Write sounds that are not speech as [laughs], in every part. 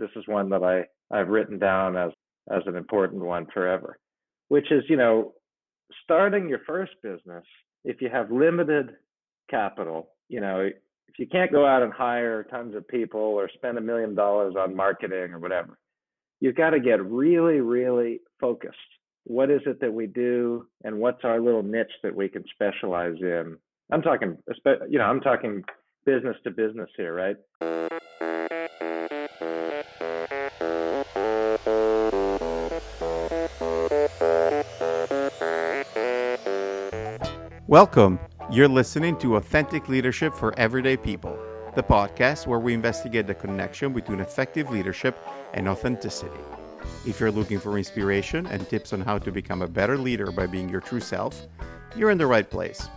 this is one that I I've written down as as an important one forever, which is you know starting your first business if you have limited capital, you know if you can't go out and hire tons of people or spend a million dollars on marketing or whatever, you've got to get really really focused. What is it that we do, and what's our little niche that we can specialize in? I'm talking, you know, I'm talking business to business here, right? Welcome. You're listening to Authentic Leadership for Everyday People, the podcast where we investigate the connection between effective leadership and authenticity. If you're looking for inspiration and tips on how to become a better leader by being your true self, you're in the right place.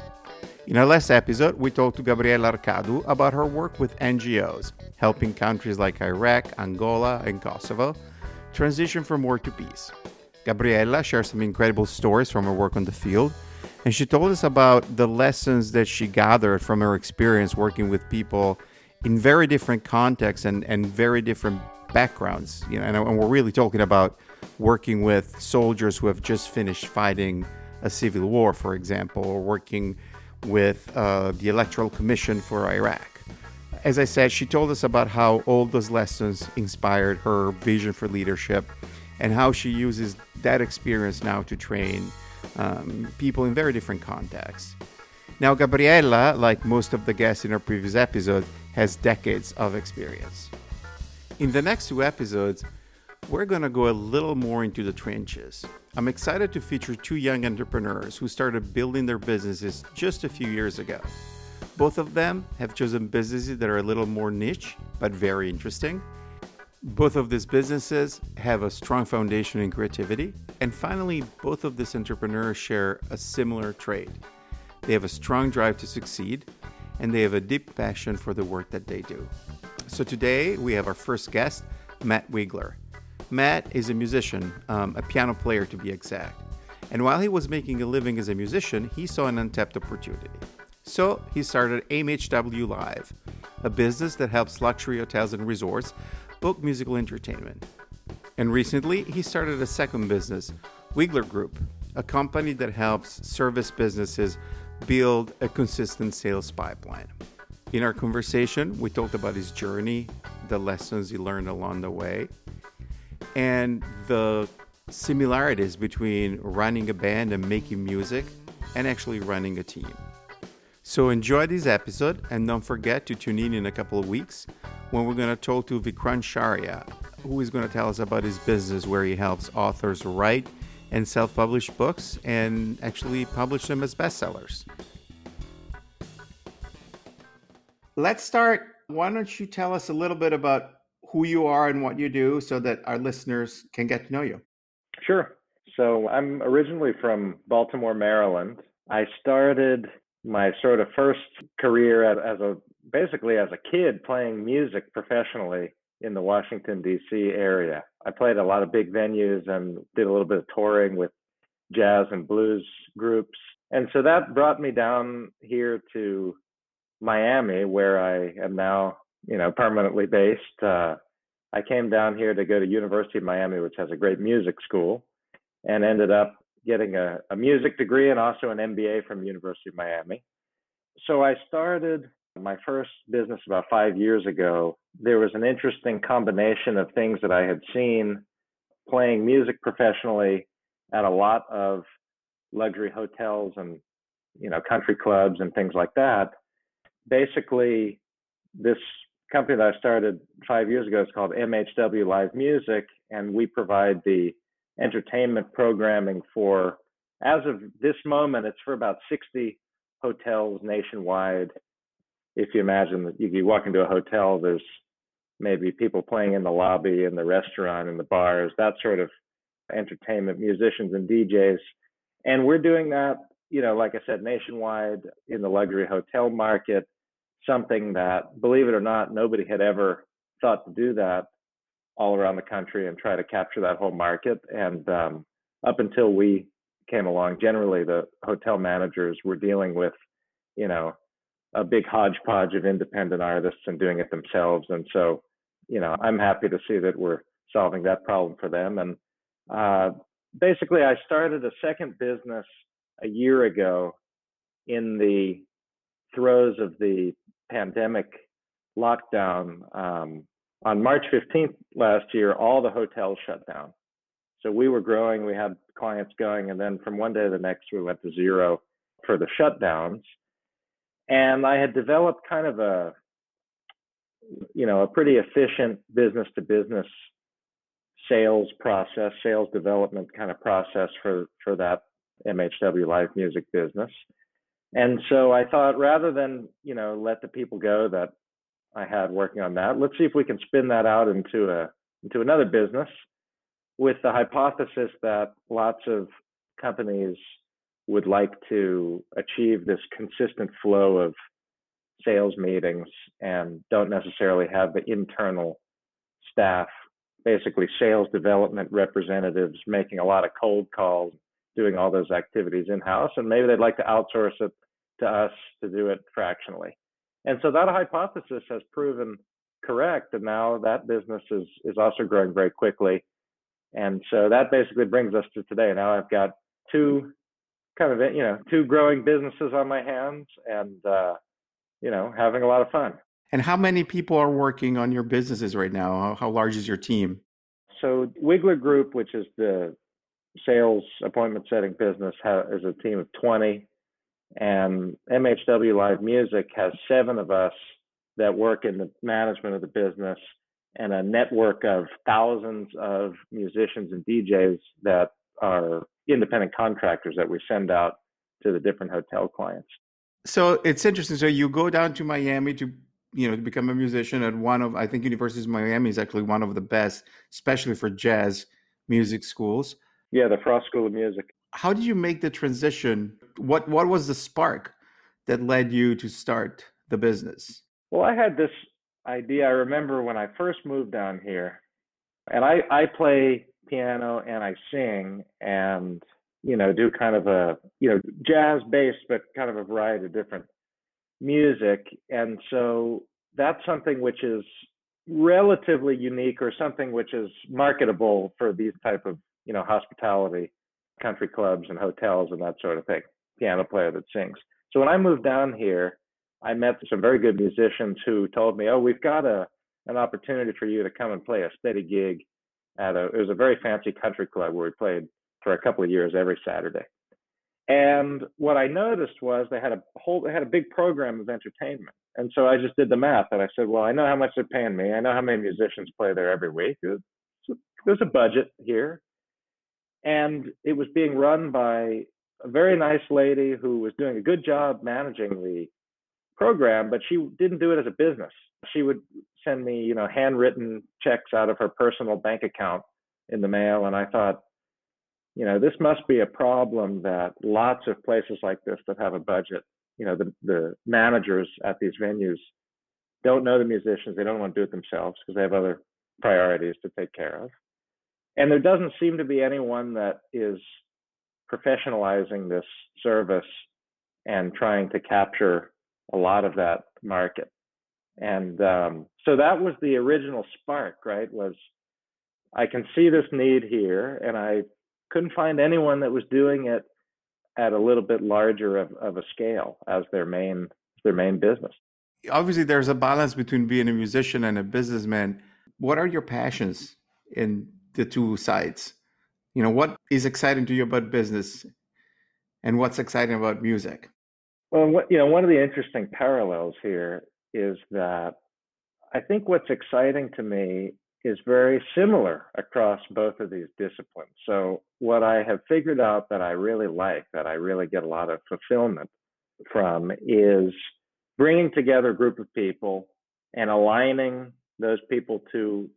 In our last episode, we talked to Gabriela Arcadu about her work with NGOs, helping countries like Iraq, Angola, and Kosovo transition from war to peace. Gabriela shares some incredible stories from her work on the field and she told us about the lessons that she gathered from her experience working with people in very different contexts and, and very different backgrounds. You know, and, and we're really talking about working with soldiers who have just finished fighting a civil war, for example, or working with uh, the Electoral Commission for Iraq. As I said, she told us about how all those lessons inspired her vision for leadership and how she uses that experience now to train um, people in very different contexts. Now, Gabriela, like most of the guests in our previous episode, has decades of experience. In the next two episodes, we're going to go a little more into the trenches. I'm excited to feature two young entrepreneurs who started building their businesses just a few years ago. Both of them have chosen businesses that are a little more niche, but very interesting. Both of these businesses have a strong foundation in creativity. And finally, both of these entrepreneurs share a similar trait. They have a strong drive to succeed, and they have a deep passion for the work that they do. So today, we have our first guest, Matt Wigler. Matt is a musician, um, a piano player to be exact. And while he was making a living as a musician, he saw an untapped opportunity. So he started AMHW Live, a business that helps luxury hotels and resorts book musical entertainment. And recently, he started a second business, Wigler Group, a company that helps service businesses build a consistent sales pipeline. In our conversation, we talked about his journey, the lessons he learned along the way, and the similarities between running a band and making music and actually running a team. So enjoy this episode and don't forget to tune in in a couple of weeks when we're going to talk to Vikrant Shaurya, who is going to tell us about his business where he helps authors write and self publish books and actually publish them as bestsellers. Let's start. Why don't you tell us a little bit about who you are and what you do so that our listeners can get to know you? Sure. So I'm originally from Baltimore, Maryland. I started my sort of first career as a basically as a kid playing music professionally in the Washington D.C. area. I played a lot of big venues and did a little bit of touring with jazz and blues groups. And so that brought me down here to Miami, where I am now, you know, permanently based. Uh, I came down here to go to University of Miami, which has a great music school, and ended up getting a, a music degree and also an MBA from University of Miami. So I started my first business about five years ago. There was an interesting combination of things that I had seen playing music professionally at a lot of luxury hotels and you know country clubs and things like that. Basically, this company that I started five years ago is called MHW Live Music, and we provide the entertainment programming for, as of this moment, it's for about 60 hotels nationwide. If you imagine that you, walk into a hotel, there's maybe people playing in the lobby, in the restaurant, in the bars, that sort of entertainment, musicians and DJs. And we're doing that, you know, like I said, nationwide in the luxury hotel market, something that, believe it or not, nobody had ever thought to do that all around the country and try to capture that whole market. And um, up until we came along, generally the hotel managers were dealing with, you know, a big hodgepodge of independent artists and doing it themselves. And so you know, I'm happy to see that we're solving that problem for them. And uh, basically, I started a second business a year ago in the throes of the pandemic lockdown. Um, on March 15th last year, all the hotels shut down. So we were growing, we had clients going, and then from one day to the next, we went to zero for the shutdowns. And I had developed kind of a, you know, a pretty efficient business to business sales process, sales development kind of process for for that MHW live music business. And so I thought rather than, you know, let the people go that I had working on that, let's see if we can spin that out into a into another business with the hypothesis that lots of companies would like to achieve this consistent flow of sales meetings and don't necessarily have the internal staff, basically sales development representatives making a lot of cold calls, doing all those activities in house. And maybe they'd like to outsource it to us to do it fractionally. And so that hypothesis has proven correct. And now that business is, is also growing very quickly. And so that basically brings us to today. Now I've got two kind of, you know, two growing businesses on my hands and, uh, you know, having a lot of fun. And how many people are working on your businesses right now? How, how large is your team? So Wigler Group, which is the sales appointment setting business, is a team of 20 and MHW Live Music has seven of us that work in the management of the business and a network of thousands of musicians and DJs that are independent contractors that we send out to the different hotel clients. So it's interesting. So you go down to Miami to you know to become a musician at one of I think University of Miami is actually one of the best, especially for jazz music schools. Yeah, the Frost School of Music how did you make the transition? What what was the spark that led you to start the business? Well, I had this idea. I remember when I first moved down here, and I I play piano and I sing and you know do kind of a you know jazz based but kind of a variety of different music and so that's something which is relatively unique or something which is marketable for these type of you know hospitality country clubs and hotels and that sort of thing, piano player that sings. So when I moved down here, I met some very good musicians who told me, "Oh, we've got a an opportunity for you to come and play a steady gig at a it was a very fancy country club where we played for a couple of years every Saturday." And what I noticed was they had a whole they had a big program of entertainment. And so I just did the math and I said, "Well, I know how much they're paying me. I know how many musicians play there every week. There's a budget here and it was being run by a very nice lady who was doing a good job managing the program, but she didn't do it as a business. She would send me, you know, handwritten checks out of her personal bank account in the mail, and I thought, you know, this must be a problem that lots of places like this that have a budget, you know, the the managers at these venues don't know the musicians, they don't want to do it themselves because they have other priorities to take care of. And there doesn't seem to be anyone that is professionalizing this service and trying to capture a lot of that market and um, so that was the original spark right was i can see this need here and i couldn't find anyone that was doing it at a little bit larger of, of a scale as their main their main business obviously there's a balance between being a musician and a businessman what are your passions in the two sides. You know, what is exciting to you about business and what's exciting about music? Well, what, you know, one of the interesting parallels here is that I think what's exciting to me is very similar across both of these disciplines. So, what I have figured out that I really like, that I really get a lot of fulfillment from, is bringing together a group of people and aligning those people to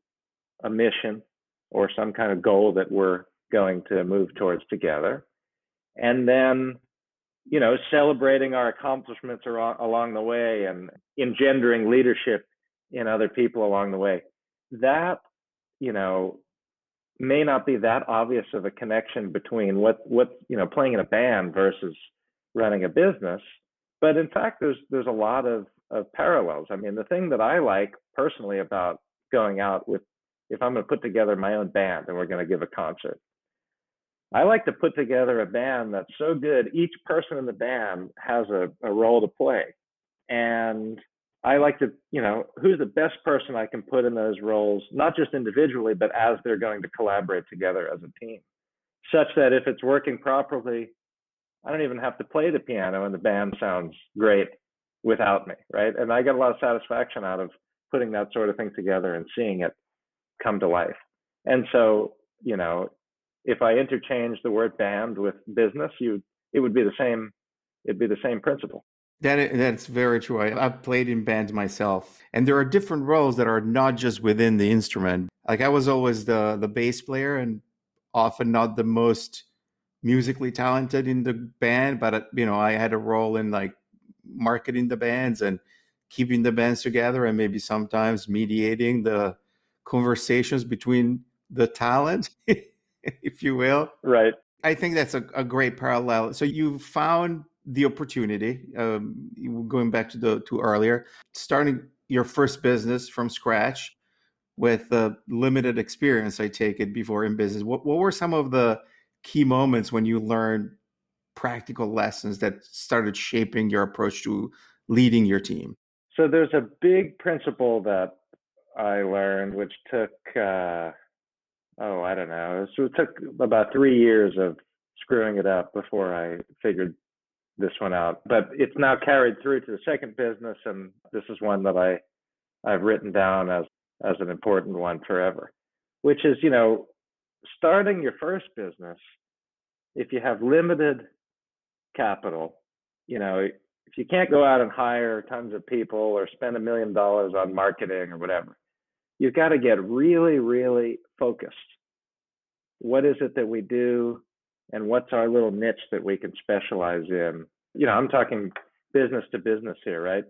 a mission or some kind of goal that we're going to move towards together. And then, you know, celebrating our accomplishments along the way and engendering leadership in other people along the way. That, you know, may not be that obvious of a connection between what what you know playing in a band versus running a business but in fact there's there's a lot of of parallels i mean the thing that i like personally about going out with if I'm going to put together my own band and we're going to give a concert. I like to put together a band that's so good, each person in the band has a, a role to play. And I like to, you know, who's the best person I can put in those roles, not just individually, but as they're going to collaborate together as a team, such that if it's working properly, I don't even have to play the piano and the band sounds great without me, right? And I get a lot of satisfaction out of putting that sort of thing together and seeing it come to life. And so, you know, if I interchange the word band with business, you it would be the same. It'd be the same principle. That that's very true. I, have played in bands myself, and there are different roles that are not just within the instrument. Like I was always the the bass player, and often not the most musically talented in the band, but you know I had a role in like marketing the bands and keeping the bands together, and maybe sometimes mediating the conversations between the talent, [laughs] [laughs] if you will. Right. I think that's a, a great parallel. So you found the opportunity, um, going back to the to earlier, starting your first business from scratch with a limited experience. I take it before in business. What what were some of the key moments when you learned practical lessons that started shaping your approach to leading your team? So there's a big principle that I learned, which took uh, oh I don't know, so it took about three years of screwing it up before I figured this one out. But it's now carried through to the second business, and this is one that I I've written down as as an important one forever, which is you know starting your first business. If you have limited capital, you know if you can't go out and hire tons of people or spend a million dollars on marketing or whatever, you've got to get really really focused. What is it that we do? and what's our little niche that we can specialize in? You know i'm talking business to business here right?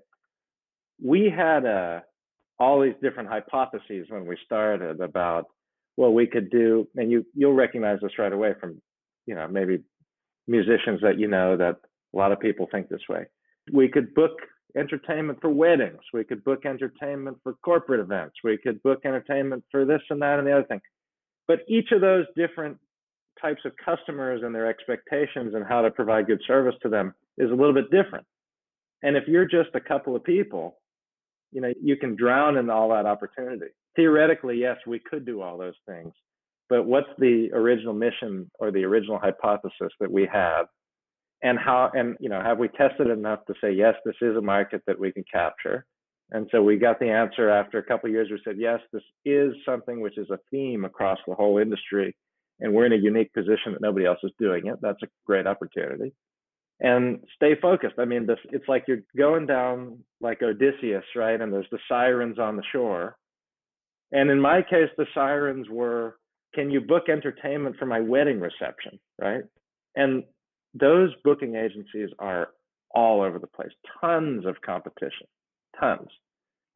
We had uh, all these different hypotheses when we started about what we could do and you you'll recognize this right away from you know maybe musicians that you know that a lot of people think this way. We could book entertainment for weddings. We could book entertainment for corporate events. We could book entertainment for this and that and the other thing but each of those different types of customers and their expectations and how to provide good service to them is a little bit different. And if you're just a couple of people, you know, you can drown in all that opportunity. Theoretically, yes, we could do all those things. But what's the original mission or the original hypothesis that we have? And how and you know, have we tested enough to say, yes, this is a market that we can capture? And so we got the answer after a couple years. We said, yes, this is something which is a theme across the whole industry and we're in a unique position that nobody else is doing it. That's a great opportunity. And stay focused. I mean, this it's like you're going down like Odysseus, right? And there's the sirens on the shore. And in my case, the sirens were, can you book entertainment for my wedding reception, right? And those booking agencies are all over the place, tons of competition, tons.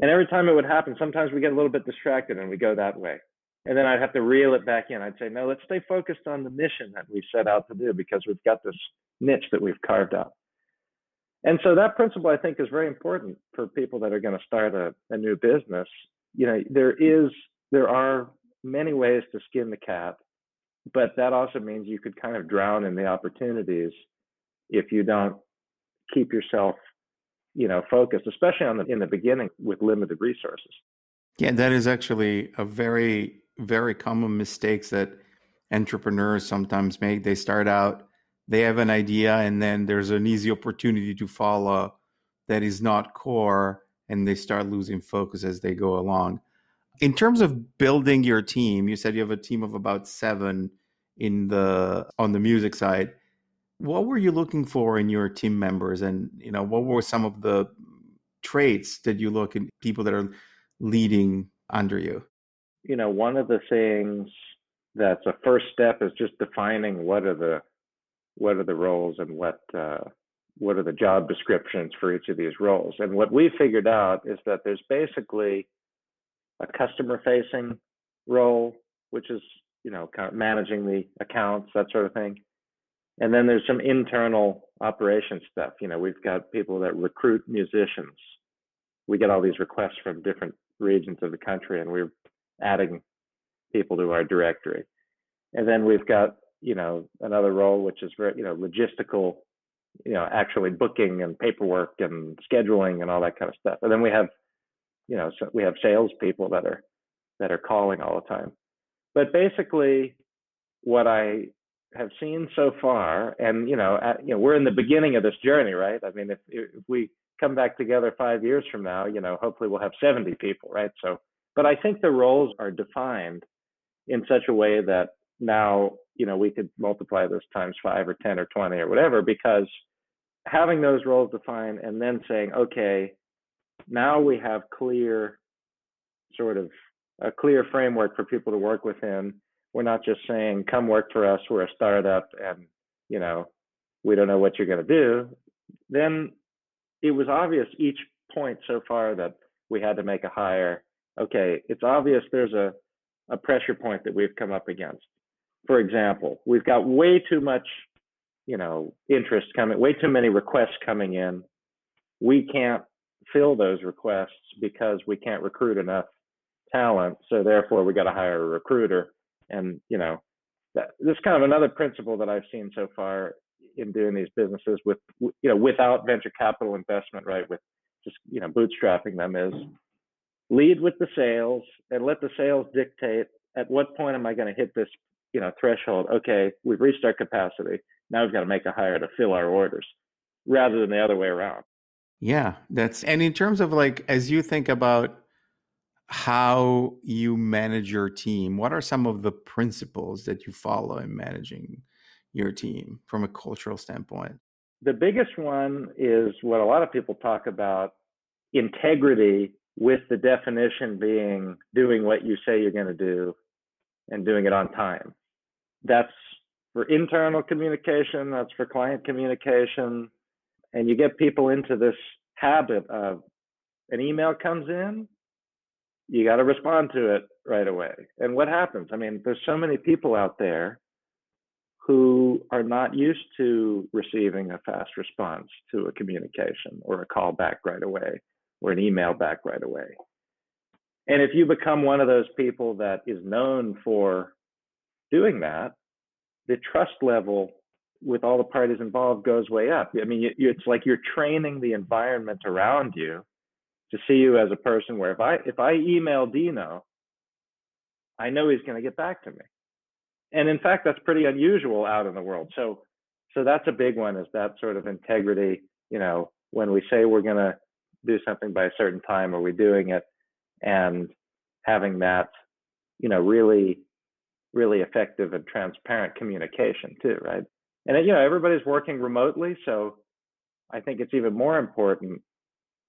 And every time it would happen, sometimes we get a little bit distracted and we go that way and then I'd have to reel it back in. I'd say, no, let's stay focused on the mission that we set out to do because we've got this niche that we've carved out. And so that principle I think is very important for people that are going to start a, a new business. You know, there is there are many ways to skin the cat, but that also means you could kind of drown in the opportunities if you don't keep yourself, you know, focused, especially on the in the beginning with limited resources. Yeah, that is actually a very very common mistakes that entrepreneurs sometimes make. They start out, they have an idea, and then there's an easy opportunity to follow that is not core, and they start losing focus as they go along. In terms of building your team, you said you have a team of about seven in the on the music side. What were you looking for in your team members, and you know what were some of the traits that you look in people that are leading under you? you know, one of the things that's a first step is just defining what are the what are the roles and what uh, what are the job descriptions for each of these roles. And what we figured out is that there's basically a customer facing role, which is you know kind of managing the accounts, that sort of thing. And then there's some internal operation stuff. You know, we've got people that recruit musicians. We get all these requests from different regions of the country, and we're adding people to our directory. And then we've got you know another role which is very you know logistical, you know actually booking and paperwork and scheduling and all that kind of stuff. And then we have you know so we have salespeople that are that are calling all the time. But basically, what I have seen so far, and you know, at, you know, we're in the beginning of this journey, right? I mean, if if we come back together five years from now, you know, hopefully we'll have 70 people, right? So, but I think the roles are defined in such a way that now, you know, we could multiply this times five or 10 or 20 or whatever, because having those roles defined and then saying, okay, now we have clear sort of a clear framework for people to work within we're not just saying, come work for us, we're a startup and, you know, we don't know what you're going to do. Then it was obvious each point so far that we had to make a hire. Okay, it's obvious there's a, a pressure point that we've come up against. For example, we've got way too much, you know, interest coming, way too many requests coming in. We can't fill those requests because we can't recruit enough talent. So therefore, we got to hire a recruiter and you know that, kind of another principle that I've seen so far in doing these businesses with you know without venture capital investment, right? With just you know bootstrapping them is lead with the sales and let the sales dictate at what point am I going to hit this you know threshold. Okay, we've reached our capacity. Now we've got to make a hire to fill our orders, rather than the other way around. Yeah, that's and in terms of like as you think about how you manage your team. What are some of the principles that you follow in managing your team from a cultural standpoint? The biggest one is what a lot of people talk about integrity, with the definition being doing what you say you're going to do and doing it on time. That's for internal communication, that's for client communication. And you get people into this habit of an email comes in, you got to respond to it right away. And what happens? I mean, there's so many people out there who are not used to receiving a fast response to a communication or a call back right away or an email back right away. And if you become one of those people that is known for doing that, the trust level with all the parties involved goes way up. I mean, it's like you're training the environment around you to see you as a person where if I if I email Dino, I know he's going to get back to me. And in fact, that's pretty unusual out in the world. So so that's a big one is that sort of integrity, you know, when we say we're going to do something by a certain time are we doing it and having that, you know, really really effective and transparent communication too, right? And you know, everybody's working remotely, so I think it's even more important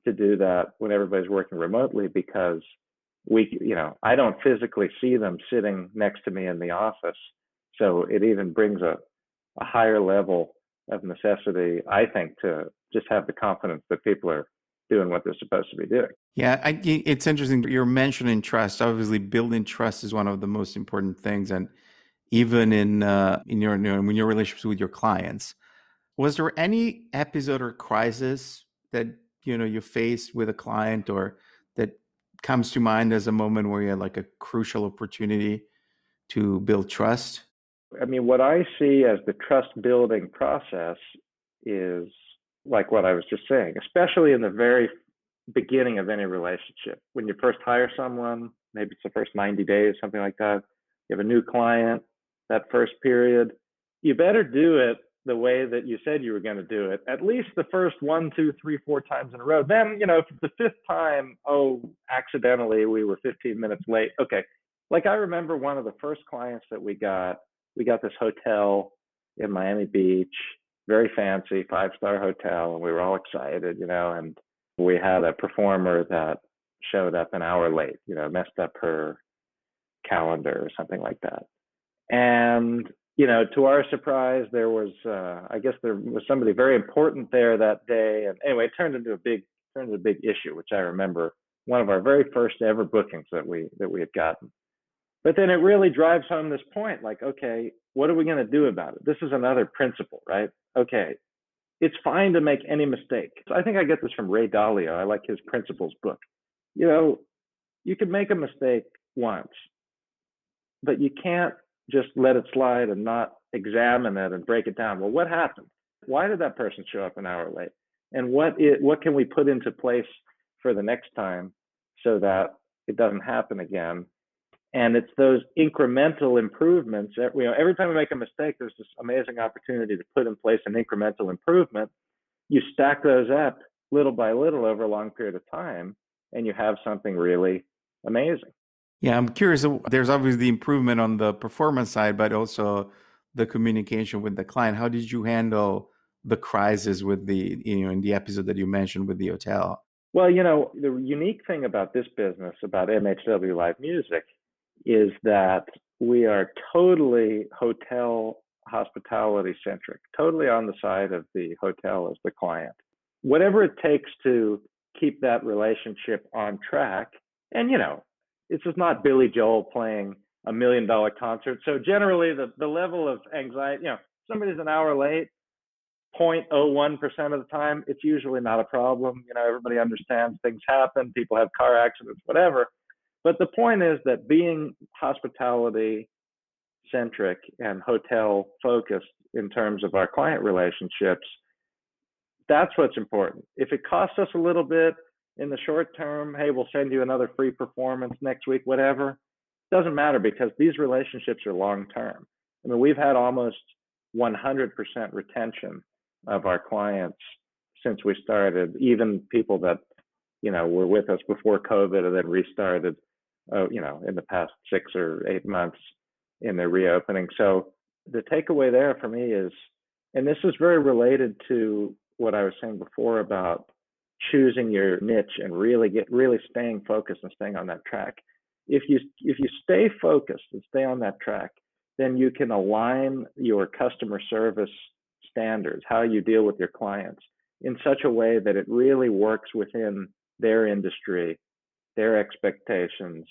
to do that when everybody's working remotely because we, you know, I don't physically see them sitting next to me in the office. So it even brings a, a higher level of necessity, I think, to just have the confidence that people are doing what they're supposed to be doing. Yeah, I, it's interesting. You're mentioning trust. Obviously, building trust is one of the most important things, and even in uh, in your in your relationships with your clients, was there any episode or crisis that you know you faced with a client or that comes to mind as a moment where you had like a crucial opportunity to build trust? I mean, what I see as the trust building process is like what I was just saying, especially in the very beginning of any relationship. When you first hire someone, maybe it's the first 90 days, something like that. You have a new client, that first period, you better do it the way that you said you were going to do it at least the first one two three four times in a row. Then you know the fifth time oh accidentally we were 15 minutes late. Okay. Like i remember one of the first clients that we got we got this hotel in miami beach very fancy five star hotel and we were all excited you know and we had a performer that showed up an hour late you know messed up her calendar or something like that. And you know, to our surprise, there was, uh, I guess there was somebody very important there that day. And anyway, it turned into a big, turned into a big issue, which I remember one of our very first ever bookings that we, that we had gotten. But then it really drives home this point, like, okay, what are we going to do about it? This is another principle, right? Okay. It's fine to make any mistake. I think I get this from Ray Dalio. I like his principles book. You know, you can make a mistake once, but you can't just let it slide and not examine it and break it down. Well, what happened? Why did that person show up an hour late? And what it, what can we put into place for the next time so that it doesn't happen again? And it's those incremental improvements that you know every time we make a mistake, there's this amazing opportunity to put in place an incremental improvement. You stack those up little by little over a long period of time, and you have something really amazing. Yeah, I'm curious. There's obviously the improvement on the performance side, but also the communication with the client. How did you handle the crisis with the you know in the episode that you mentioned with the hotel? Well, you know, the unique thing about this business, about MHW Live Music, is that we are totally hotel hospitality centric, totally on the side of the hotel as the client. Whatever it takes to keep that relationship on track. And, you know, this is not Billy Joel playing a million dollar concert. So generally the, the level of anxiety, you know, somebody's an hour late, 0.01% of the time, it's usually not a problem. You know, everybody understands things happen, people have car accidents, whatever. But the point is that being hospitality centric and hotel focused in terms of our client relationships, that's what's important. If it costs us a little bit in the short term, hey, we'll send you another free performance next week, whatever. Doesn't matter because these relationships are long term. I mean, we've had almost 100% retention of our clients since we started, even people that, you know, were with us before COVID and then restarted uh, you know, in the past six or eight months in their reopening. So the takeaway there for me is, and this is very related to what I was saying before about choosing your niche and really get really staying focused and staying on that track. If you if you stay focused and stay on that track, then you can align your customer service standards, how you deal with your clients, in such a way that it really works within their industry their expectations.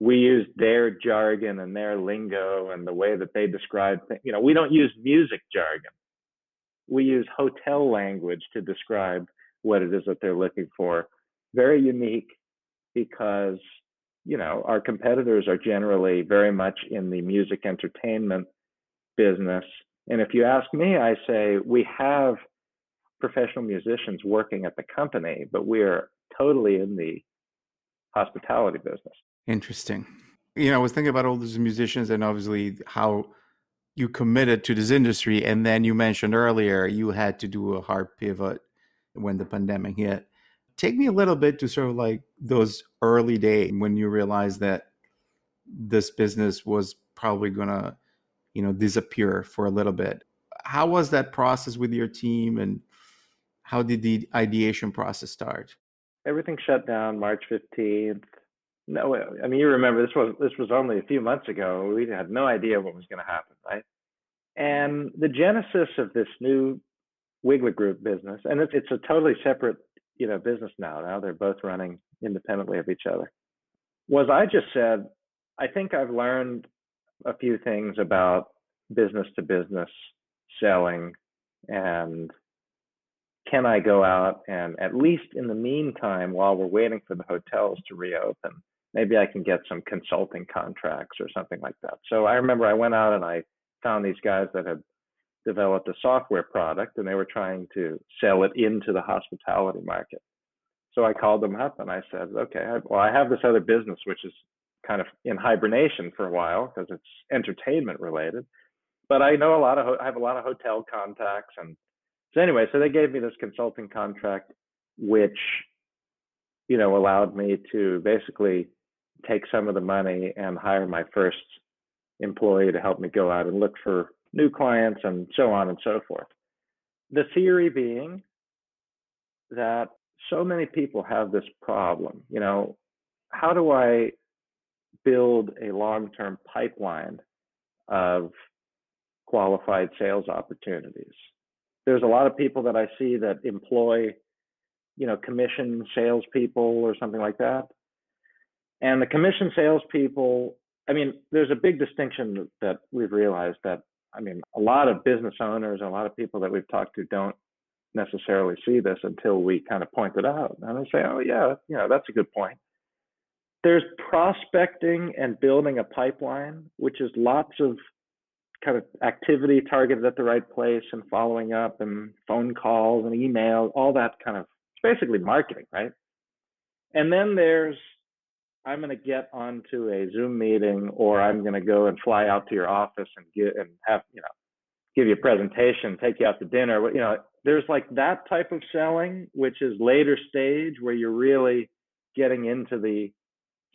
We use their jargon and their lingo and the way that they describe things. You know, we don't use music jargon. We use hotel language to describe what it is that they're looking for. Very unique because, you know, our competitors are generally very much in the music entertainment business. And if you ask me, I say we have professional musicians working at the company, but we are totally in the hospitality business. Interesting. You know, I was thinking about all these musicians and obviously how you committed to this industry. And then you mentioned earlier you had to do a hard pivot when the pandemic hit. Take me a little bit to sort of like those early days when you realized that this business was probably going to, you know, disappear for a little bit. How was that process with your team and how did the ideation process start? everything shut down March 15th. No, I mean you remember this was this was only a few months ago. We had no idea what was going to happen, right? And the genesis of this new Wigler Group business, and it's it's a totally separate you know business now. Now they're both running independently of each other. Was I just said, I think I've learned a few things about business to business selling and can I go out and at least in the meantime, while we're waiting for the hotels to reopen, maybe I can get some consulting contracts or something like that. So I remember I went out and I found these guys that had developed a software product and they were trying to sell it into the hospitality market. So I called them up and I said, okay, well, I have this other business which is kind of in hibernation for a while because it's entertainment related, but I know a lot of, I have a lot of hotel contacts and so anyway, so they gave me this consulting contract, which, you know, allowed me to basically take some of the money and hire my first employee to help me go out and look for new clients and so on and so forth. The theory being that so many people have this problem. You know, how do I build a long term pipeline of qualified sales opportunities? there's a lot of people that I see that employ, you know, commission salespeople or something like that. And the commission salespeople, I mean, there's a big distinction that we've realized that, I mean, a lot of business owners and a lot of people that we've talked to don't necessarily see this until we kind of point it out. And they say, oh, yeah, you know, that's a good point. there's prospecting and building a pipeline, which is lots of kind of activity targeted at the right place and following up and phone calls and emails, all that kind of it's basically marketing, right? And then there's I'm going to get onto a Zoom meeting or I'm going to go and fly out to your office and get and have, you know, give you a presentation, take you out to dinner. You know, there's like that type of selling, which is later stage where you're really getting into the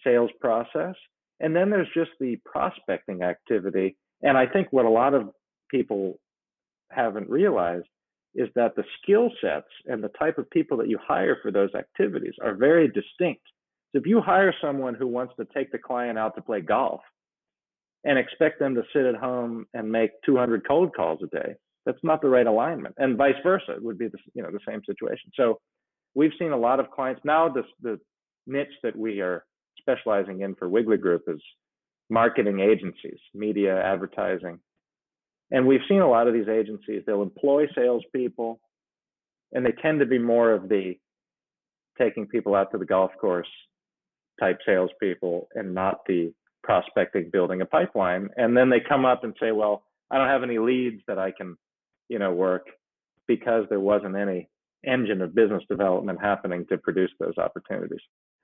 sales process. And then there's just the prospecting activity. And I think what a lot of people haven't realized is that the skill sets and the type of people that you hire for those activities are very distinct. So if you hire someone who wants to take the client out to play golf and expect them to sit at home and make 200 cold calls a day, that's not the right alignment. And vice versa it would be the you know the same situation. So we've seen a lot of clients now. This the niche that we are specializing in for Wigler Group is marketing agencies, media, advertising. And we've seen a lot of these agencies, they'll employ salespeople, and they tend to be more of the taking people out to the golf course type salespeople and not the prospecting, building a pipeline. And then they come up and say, well, I don't have any leads that I can, you know, work because there wasn't any engine of business development happening to produce those opportunities.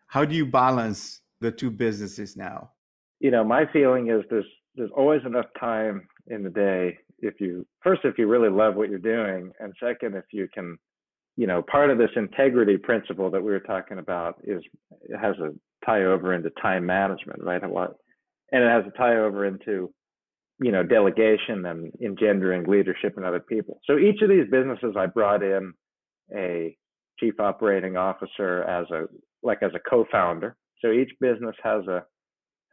How do you balance the two businesses now? You know, my feeling is there's there's always enough time in the day if you first if you really love what you're doing and second if you can you know part of this integrity principle that we were talking about is has a tie over into time management right? A lot and it has a tie over into you know delegation and engendering leadership in other people. So each of these businesses i brought in a chief operating officer as a like as a co-founder. So each business has a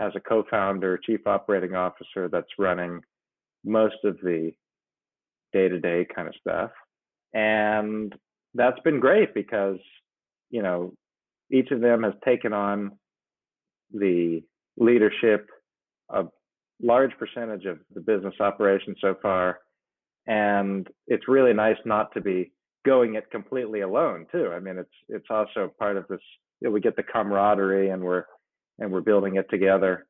has a co-founder, chief operating officer that's running most of the day-to-day kind of stuff. And that's been great because, you know, each of them has taken on the leadership of large percentage of the business operation so far. And it's really nice not to be going it completely alone too. I mean, it's it's also part of this. You know, we get the camaraderie, and we're and we're building it together.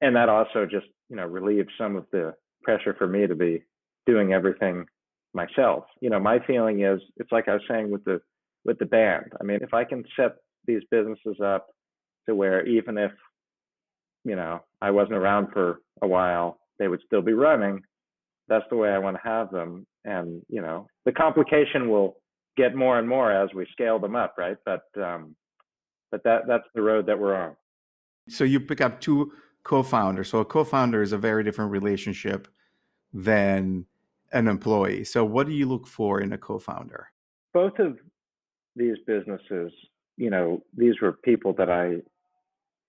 And that also just, you know, relieves some of the pressure for me to be doing everything myself. You know, my feeling is it's like I was saying with the with the band. I mean, if I can set these businesses up to where even if, you know, I wasn't around for a while, they would still be running, that's the way I want to have them. And, you know, the complication will get more and more as we scale them up, right? But um but that that's the road that we're on. So you pick up two co-founders. So a co-founder is a very different relationship than an employee. So what do you look for in a co-founder? Both of these businesses, you know, these were people that I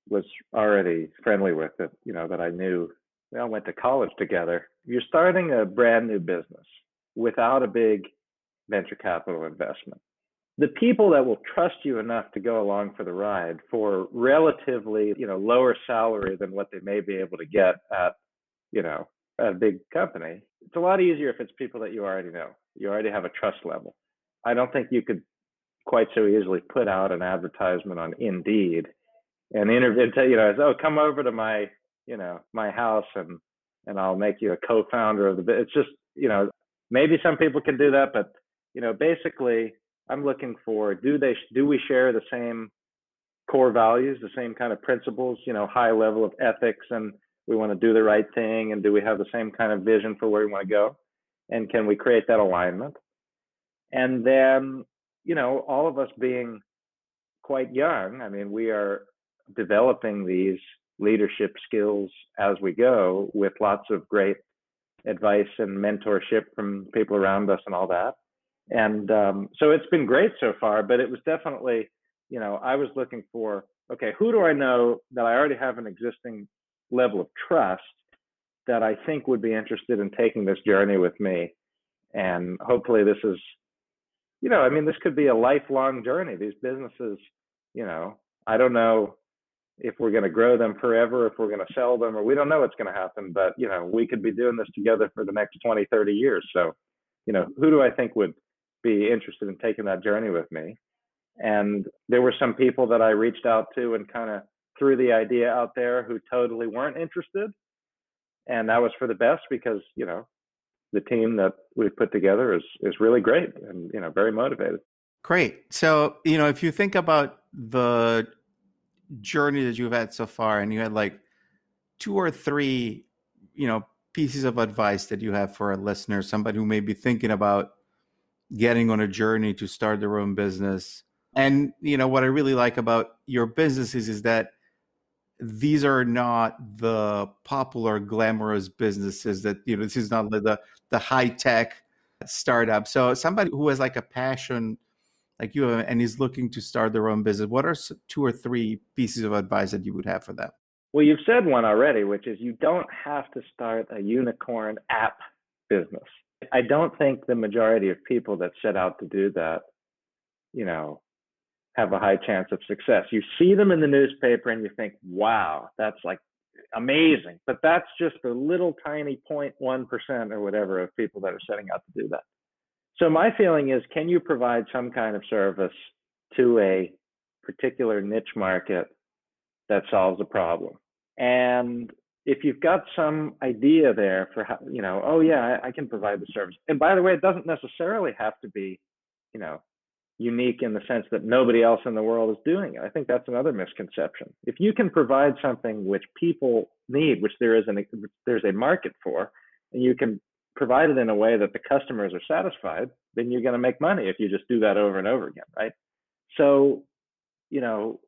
was already friendly with that, you know, that I knew we all went to college together. You're starting a brand new business without a big venture capital investment the people that will trust you enough to go along for the ride for relatively, you know, lower salary than what they may be able to get at, you know, a big company. It's a lot easier if it's people that you already know. You already have a trust level. I don't think you could quite so easily put out an advertisement on Indeed and interview and tell you know, oh, come over to my, you know, my house and and I'll make you a co-founder of the. It's just, you know, maybe some people can do that, but you know, basically I'm looking for do they do we share the same core values, the same kind of principles, you know, high level of ethics and we want to do the right thing and do we have the same kind of vision for where we want to go? And can we create that alignment? And then, you know, all of us being quite young, I mean, we are developing these leadership skills as we go with lots of great advice and mentorship from people around us and all that. And um, so it's been great so far but it was definitely you know i was looking for okay who do i know that i already have an existing level of trust that i think would be interested in taking this journey with me? And hopefully this is you know i mean this could be a lifelong journey. These businesses you know i don't know if we're going to grow them forever if we're going to sell them or we don't know what's going to happen but you know we could be doing this together for the next 20 30 years so you know who do i think would be interested in taking that journey with me. And there were some people that I reached out to and kind of threw the idea out there who totally weren't interested. And that was for the best because, you know, the team that we've put together is is really great and, you know, very motivated. Great. So, you know, if you think about the journey that you've had so far and you had like two or three, you know, pieces of advice that you have for a listener, somebody who may be thinking about getting on a journey to start their own business. And you know what I really like about your businesses is that these are not the popular glamorous businesses that you know this is not the the high tech startup. So somebody who has like a passion like you and is looking to start their own business, what are two or three pieces of advice that you would have for them? Well, you've said one already, which is you don't have to start a unicorn app business. I don't think the majority of people that set out to do that, you know, have a high chance of success. You see them in the newspaper and you think, wow, that's like amazing. But that's just a little tiny 0.1% or whatever of people that are setting out to do that. So my feeling is, can you provide some kind of service to a particular niche market that solves a problem? And if you've got some idea there for how, you know, oh yeah, I, I can provide the service. And by the way, it doesn't necessarily have to be, you know, unique in the sense that nobody else in the world is doing it. I think that's another misconception. If you can provide something which people need, which there is an there's a market for, and you can provide it in a way that the customers are satisfied, then you're going to make money if you just do that over and over again, right? So, you know,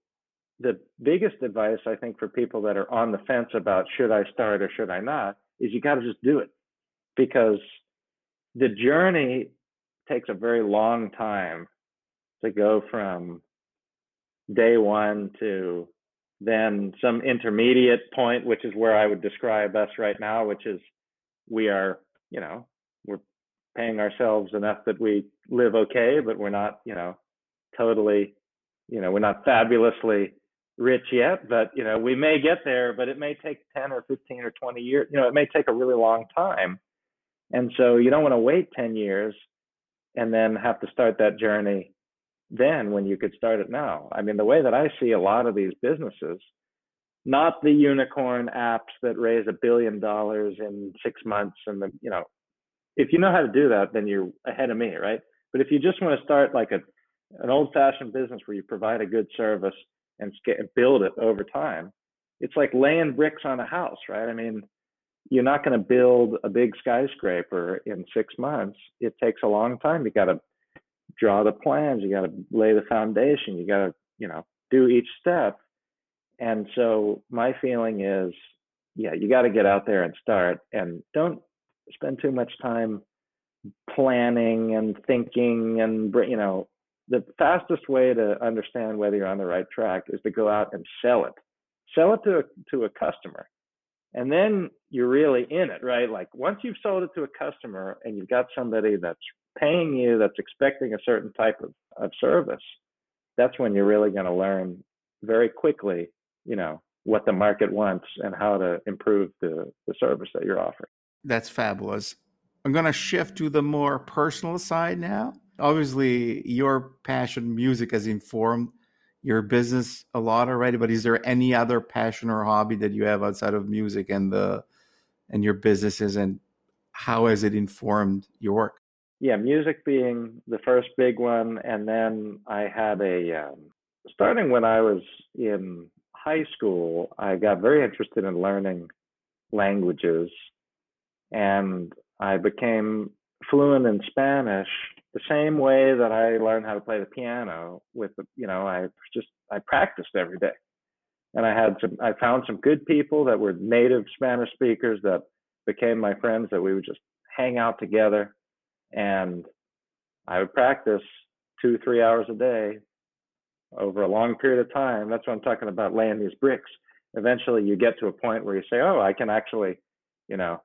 the biggest advice I think for people that are on the fence about should I start or should I not is you got to just do it because the journey takes a very long time to go from day one to then some intermediate point, which is where I would describe us right now, which is we are, you know, we're paying ourselves enough that we live okay, but we're not, you know, totally, you know, we're not fabulously rich yet, but you know, we may get there, but it may take 10 or 15 or 20 years. You know, it may take a really long time. And so you don't want to wait 10 years and then have to start that journey then when you could start it now. I mean, the way that I see a lot of these businesses, not the unicorn apps that raise a billion dollars in six months and the, you know, if you know how to do that, then you're ahead of me, right? But if you just want to start like a an old fashioned business where you provide a good service and build it over time. It's like laying bricks on a house, right? I mean, you're not going to build a big skyscraper in six months. It takes a long time. You got to draw the plans. You got to lay the foundation. You got to, you know, do each step. And so my feeling is, yeah, you got to get out there and start, and don't spend too much time planning and thinking and you know the fastest way to understand whether you're on the right track is to go out and sell it. Sell it to a, to a customer. And then you're really in it, right? Like once you've sold it to a customer and you've got somebody that's paying you, that's expecting a certain type of, of service, that's when you're really going to learn very quickly, you know, what the market wants and how to improve the, the service that you're offering. That's fabulous. I'm going to shift to the more personal side now obviously your passion music has informed your business a lot already but is there any other passion or hobby that you have outside of music and the and your businesses and how has it informed your work yeah music being the first big one and then i had a um, starting when i was in high school i got very interested in learning languages and i became fluent in spanish the same way that I learned how to play the piano with the, you know, I just I practiced every day. And I had some I found some good people that were native Spanish speakers that became my friends that we would just hang out together and I would practice 2 3 hours a day over a long period of time. That's what I'm talking about laying these bricks. Eventually you get to a point where you say, "Oh, I can actually, you know,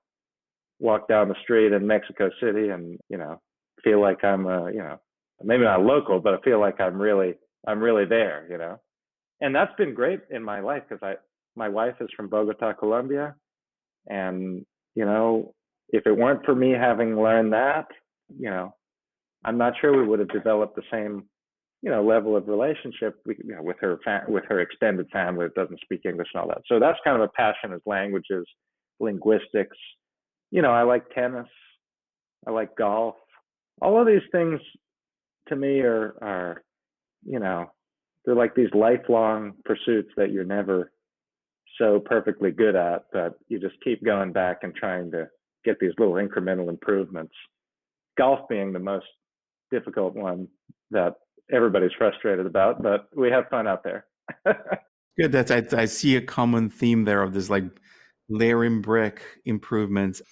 walk down the street in Mexico City and, you know, feel like I'm, uh, you know, maybe not local, but I feel like I'm really, I'm really there, you know. And that's been great in my life because I, my wife is from Bogota, Colombia, and you know, if it weren't for me having learned that, you know, I'm not sure we would have developed the same you know level of relationship you know, with her fa- with her extended family that doesn't speak English and all that. So that's kind of a passion is languages, linguistics. You know, I like tennis, I like golf. All of these things to me are are you know they're like these lifelong pursuits that you're never so perfectly good at that you just keep going back and trying to get these little incremental improvements. Golf being the most difficult one that everybody's frustrated about, but we have fun out there. [laughs] Good. That's I, I see a common theme there of this like layering brick improvements.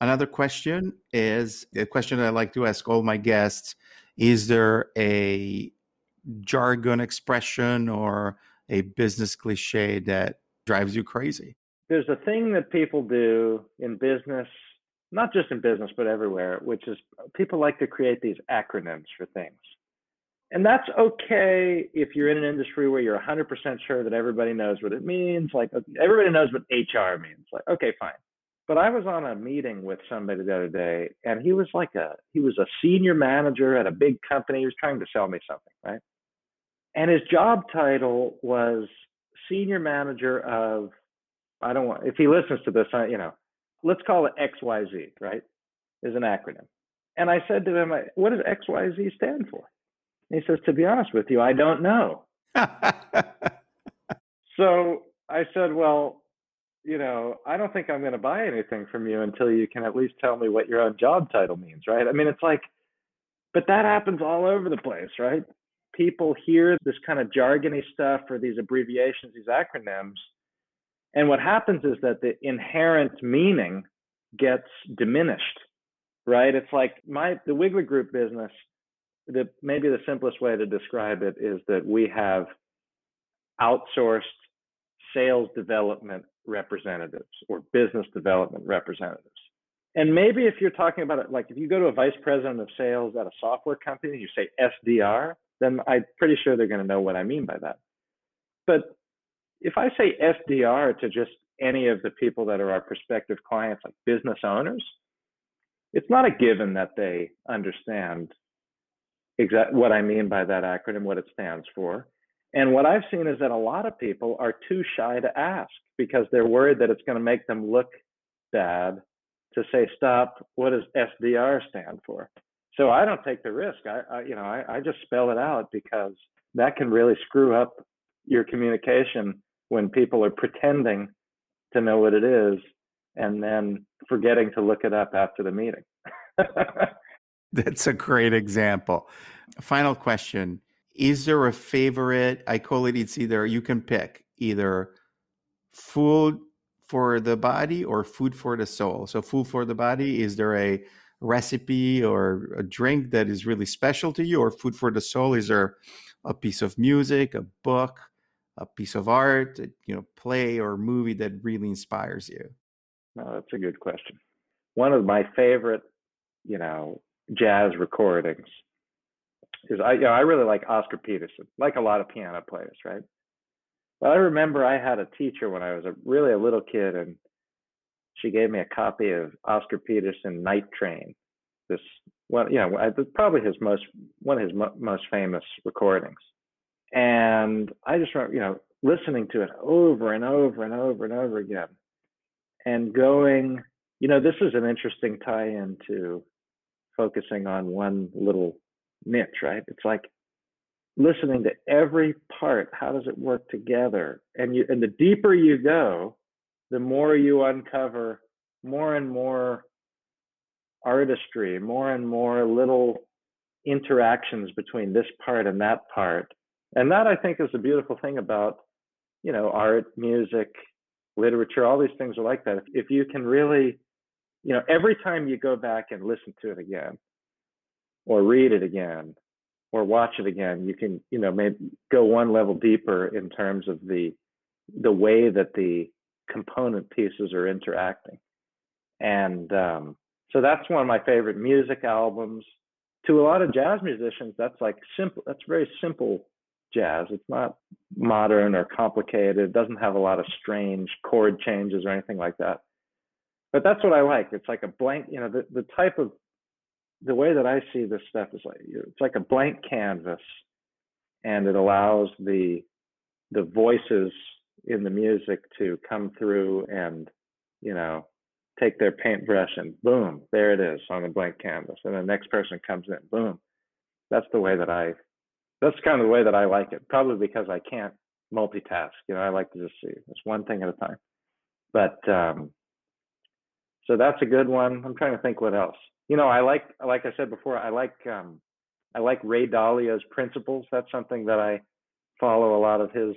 Another question is a question that I like to ask all my guests: Is there a jargon expression or a business cliche that drives you crazy? There's a thing that people do in business, not just in business but everywhere, which is people like to create these acronyms for things and that's okay if you're in an industry where you're 100% sure that everybody knows what it means like uh, everybody knows what hr means like okay fine. But i was on a meeting with somebody the other day and he was like a he was a senior manager at a big company. He was trying to sell me something right? And his job title was senior manager of i don't want if he listens to this I, you know let's call it xyz right is an acronym. And i said to him what does xyz stand for he says, To be honest with you, I don't know. [laughs] so I said, Well, you know, I don't think I'm going to buy anything from you until you can at least tell me what your own job title means, right? I mean, it's like, but that happens all over the place, right? People hear this kind of jargony stuff or these abbreviations, these acronyms. And what happens is that the inherent meaning gets diminished, right? It's like my the Wigler Group business the maybe the simplest way to describe it is that we have outsourced sales development representatives or business development representatives. And maybe if you're talking about it, like if you go to a vice president of sales at a software company and you say SDR, then I'm pretty sure they're going to know what I mean by that. But if I say SDR to just any of the people that are our prospective clients, like business owners, it's not a given that they understand exact what I mean by that acronym, what it stands for. And what I've seen is that a lot of people are too shy to ask because they're worried that it's going to make them look bad to say, stop, what does SDR stand for? So I don't take the risk. I, I you know, I, I just spell it out because that can really screw up your communication when people are pretending to know what it is and then forgetting to look it up after the meeting. [laughs] [laughs] That's a great example. Final question. Is there a favorite? I call it it's either you can pick either food for the body or food for the soul. So, food for the body, is there a recipe or a drink that is really special to you? Or food for the soul, is there a piece of music, a book, a piece of art, you know, play or movie that really inspires you? No, that's a good question. One of my favorite, you know, jazz recordings is I you know I really like Oscar Peterson, like a lot of piano players, right? But I remember I had a teacher when I was a really a little kid, and she gave me a copy of Oscar Peterson Night Train. This well, you know, probably his most one of his mo- most famous recordings, and I just remember you know listening to it over and over and over and over again, and going, you know, this is an interesting tie-in to focusing on one little niche, right? It's like listening to every part. How does it work together? And you, and the deeper you go, the more you uncover more and more artistry, more and more little interactions between this part and that part. And that I think is the beautiful thing about, you know, art, music, literature, all these things are like that. If, if you can really you know, every time you go back and listen to it again, or read it again, or watch it again, you can, you know, maybe go one level deeper in terms of the the way that the component pieces are interacting. And um, so that's one of my favorite music albums. To a lot of jazz musicians, that's like simple. That's very simple jazz. It's not modern or complicated. It doesn't have a lot of strange chord changes or anything like that but that's what I like. It's like a blank, you know, the, the type of the way that I see this stuff is like it's like a blank canvas and it allows the the voices in the music to come through and you know take their paintbrush and boom there it is on a blank canvas. And the next person comes in boom. That's the way that i that's kind of the way that i like it probably because i can't multitask you know i like to just see it's one thing at a time. But um so that's a good one i'm trying to think what else you know i like like i said before i like um i like Ray Dalio's principles that's something that i follow a lot of his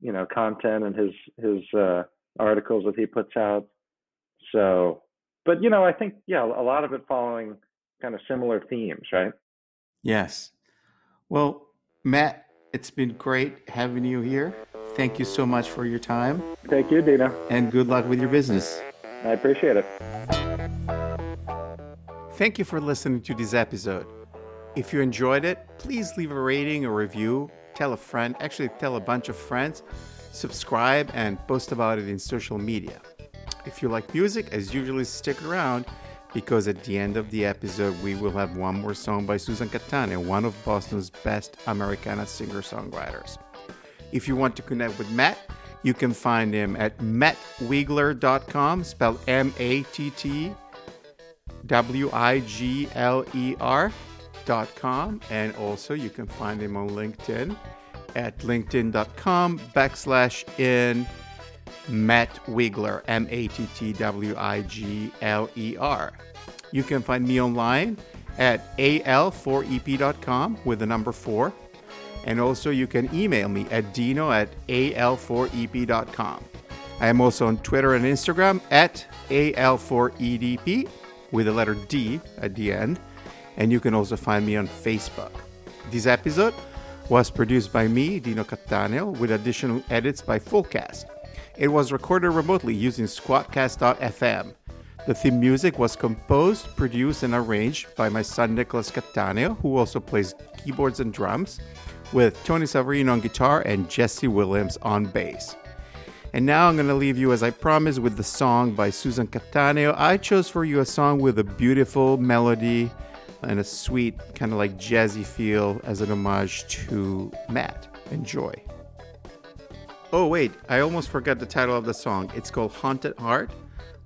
you know content and his his uh, articles that he puts out. So, but you know, I think yeah, a lot of it following kind of similar themes, right? Yes. Well, Matt, it's been great having you here. Thank you so much for your time. Thank you, Dino. And good luck with your business. I appreciate it. Thank you for listening to this episode. If you enjoyed it, please leave a rating or review tell a friend, actually, tell a bunch of friends, subscribe, and post about it in social media. If you like music, as usually, stick around because at the end of the episode, we will have one more song by Susan Cattaneo, one of Boston's best Americana singer songwriters. If you want to connect with Matt, you can find him at mattwigler.com, spelled M A T T W I G L E R linkedin.com. And also, you can find him on LinkedIn at linkedin.com backslash in Matt Wigler, M A T T W I G L E R. You can find me online at al4ep.com with the number 4. And also, you can email me at dino at al4ep.com. I am also on Twitter and Instagram at al4edp with the letter D at the end and you can also find me on Facebook. This episode was produced by me, Dino Cattaneo, with additional edits by Fullcast. It was recorded remotely using Squadcast.fm. The theme music was composed, produced, and arranged by my son Nicholas Cattaneo, who also plays keyboards and drums, with Tony Savarino on guitar and Jesse Williams on bass. And now I'm going to leave you, as I promised, with the song by Susan Cattaneo. I chose for you a song with a beautiful melody and a sweet, kind of like jazzy feel as an homage to Matt. Enjoy. Oh, wait, I almost forgot the title of the song. It's called Haunted Heart,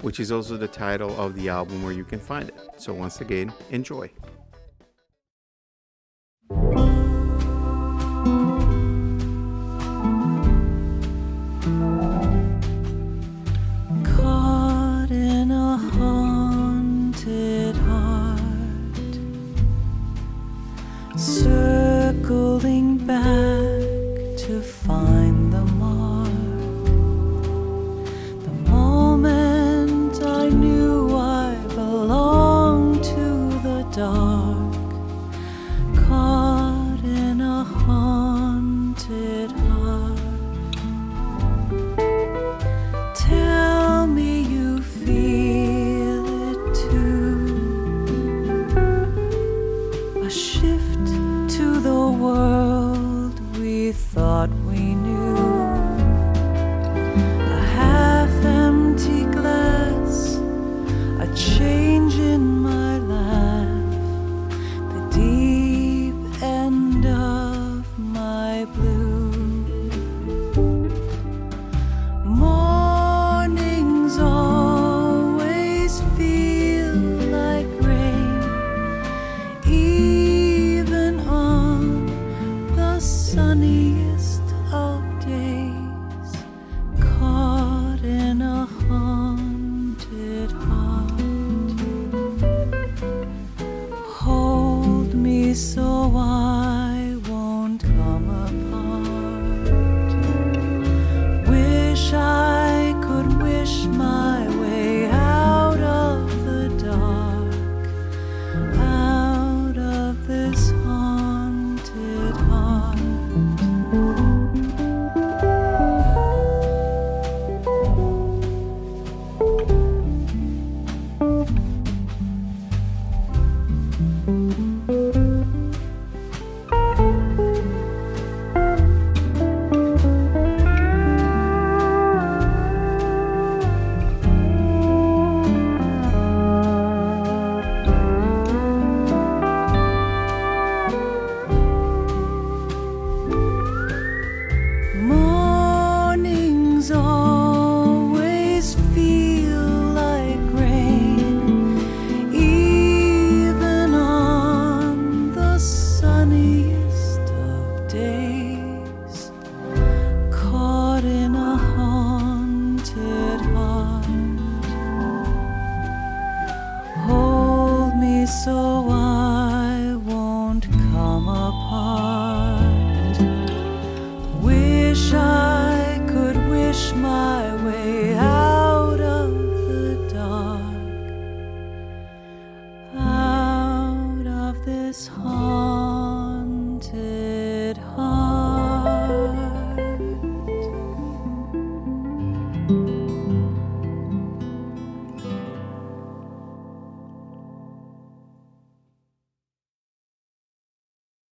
which is also the title of the album where you can find it. So, once again, enjoy. goodbye.